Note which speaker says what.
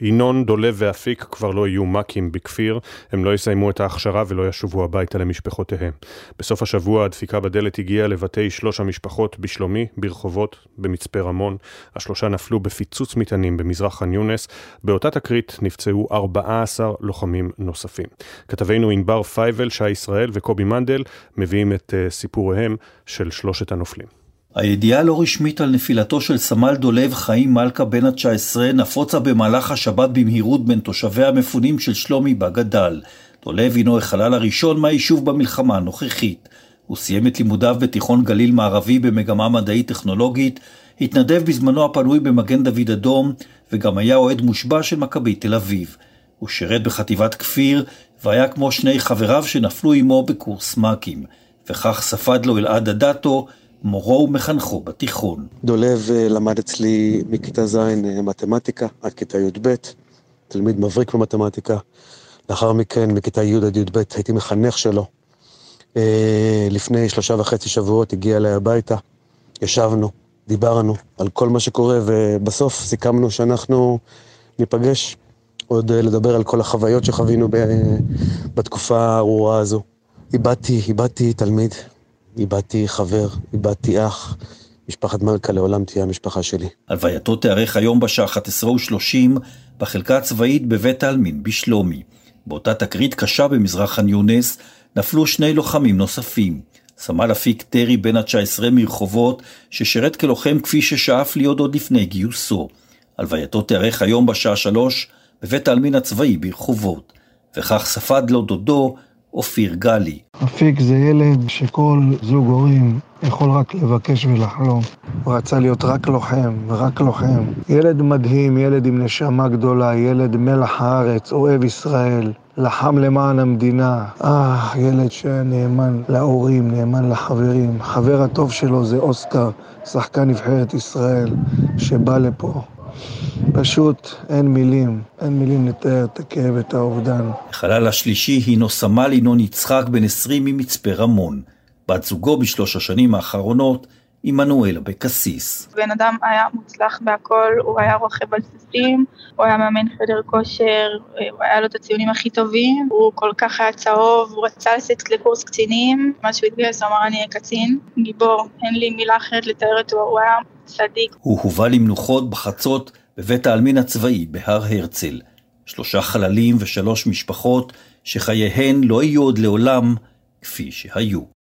Speaker 1: ינון, דולב ואפיק כבר לא יהיו מ"כים בכפיר, הם לא יסיימו את ההכשרה ולא ישובו הביתה למשפחותיהם. בסוף השבוע הדפיקה בדלת הגיעה לבתי שלוש המשפחות בשלומי, ברחובות, במצפה רמון. השלושה נפלו בפיצוץ מטענים במזרח ח'אן יונס. באותה תקרית נפצעו 14 לוחמים נוספים. כתבינו ענבר פייבל, שי ישראל וקובי מנדל מביאים את uh, סיפוריהם של שלושת הנופלים.
Speaker 2: הידיעה הלא רשמית על נפילתו של סמל דולב חיים מלכה בן ה-19 נפוצה במהלך השבת במהירות בין תושבי המפונים של שלומי בה גדל. דולב הינו החלל הראשון מהיישוב במלחמה הנוכחית. הוא סיים את לימודיו בתיכון גליל מערבי במגמה מדעית טכנולוגית, התנדב בזמנו הפנוי במגן דוד אדום, וגם היה אוהד מושבע של מכבי תל אביב. הוא שירת בחטיבת כפיר, והיה כמו שני חבריו שנפלו עמו בקורס מ"כים. וכך ספד לו אלעד אדטו, מורו ומחנכו בתיכון.
Speaker 3: דולב אה, למד אצלי מכיתה ז' אה, מתמטיקה עד כיתה י"ב, תלמיד מבריק במתמטיקה. לאחר מכן, מכיתה י' עד י"ב הייתי מחנך שלו. אה, לפני שלושה וחצי שבועות הגיע אליי הביתה, ישבנו, דיברנו על כל מה שקורה, ובסוף סיכמנו שאנחנו ניפגש עוד לדבר על כל החוויות שחווינו בתקופה הארורה הזו. איבדתי, איבדתי תלמיד, איבדתי חבר, איבדתי אח. משפחת מלכה לעולם תהיה המשפחה שלי.
Speaker 2: הלווייתו תיארך היום בשעה 11:30 בחלקה הצבאית בבית העלמין בשלומי. באותה תקרית קשה במזרח ח'אן יונס נפלו שני לוחמים נוספים. סמל אפיק טרי בן ה-19 מרחובות, ששירת כלוחם כפי ששאף להיות עוד לפני גיוסו. הלווייתו תיארך היום בשעה 3 בבית העלמין הצבאי ברחובות. וכך ספד לו דודו אופיר גלי.
Speaker 4: אפיק זה ילד שכל זוג הורים יכול רק לבקש ולחלום. הוא רצה להיות רק לוחם, ורק לוחם. ילד מדהים, ילד עם נשמה גדולה, ילד מלח הארץ, אוהב ישראל, לחם למען המדינה. אה, ילד שנאמן להורים, נאמן לחברים. חבר הטוב שלו זה אוסקר, שחקן נבחרת ישראל, שבא לפה. פשוט אין מילים, אין מילים לתאר את הכאב, את האובדן.
Speaker 2: החלל השלישי הינו סמל ינון יצחק בן 20 ממצפה רמון. בת זוגו בשלוש השנים האחרונות, עמנואל אבקסיס.
Speaker 5: בן אדם היה מוצלח בהכל, הוא היה רוכב על סוסים, הוא היה מאמן חדר כושר, הוא היה לו את הציונים הכי טובים, הוא כל כך היה צהוב, הוא רצה לצאת לקורס קצינים, מה שהוא התגייס, הוא אמר אני אהיה קצין, גיבור, אין לי מילה אחרת לתאר אותו, הוא היה צדיק.
Speaker 2: הוא הובא למנוחות בחצות בבית העלמין הצבאי בהר הרצל. שלושה חללים ושלוש משפחות שחייהן לא יהיו עוד לעולם כפי שהיו.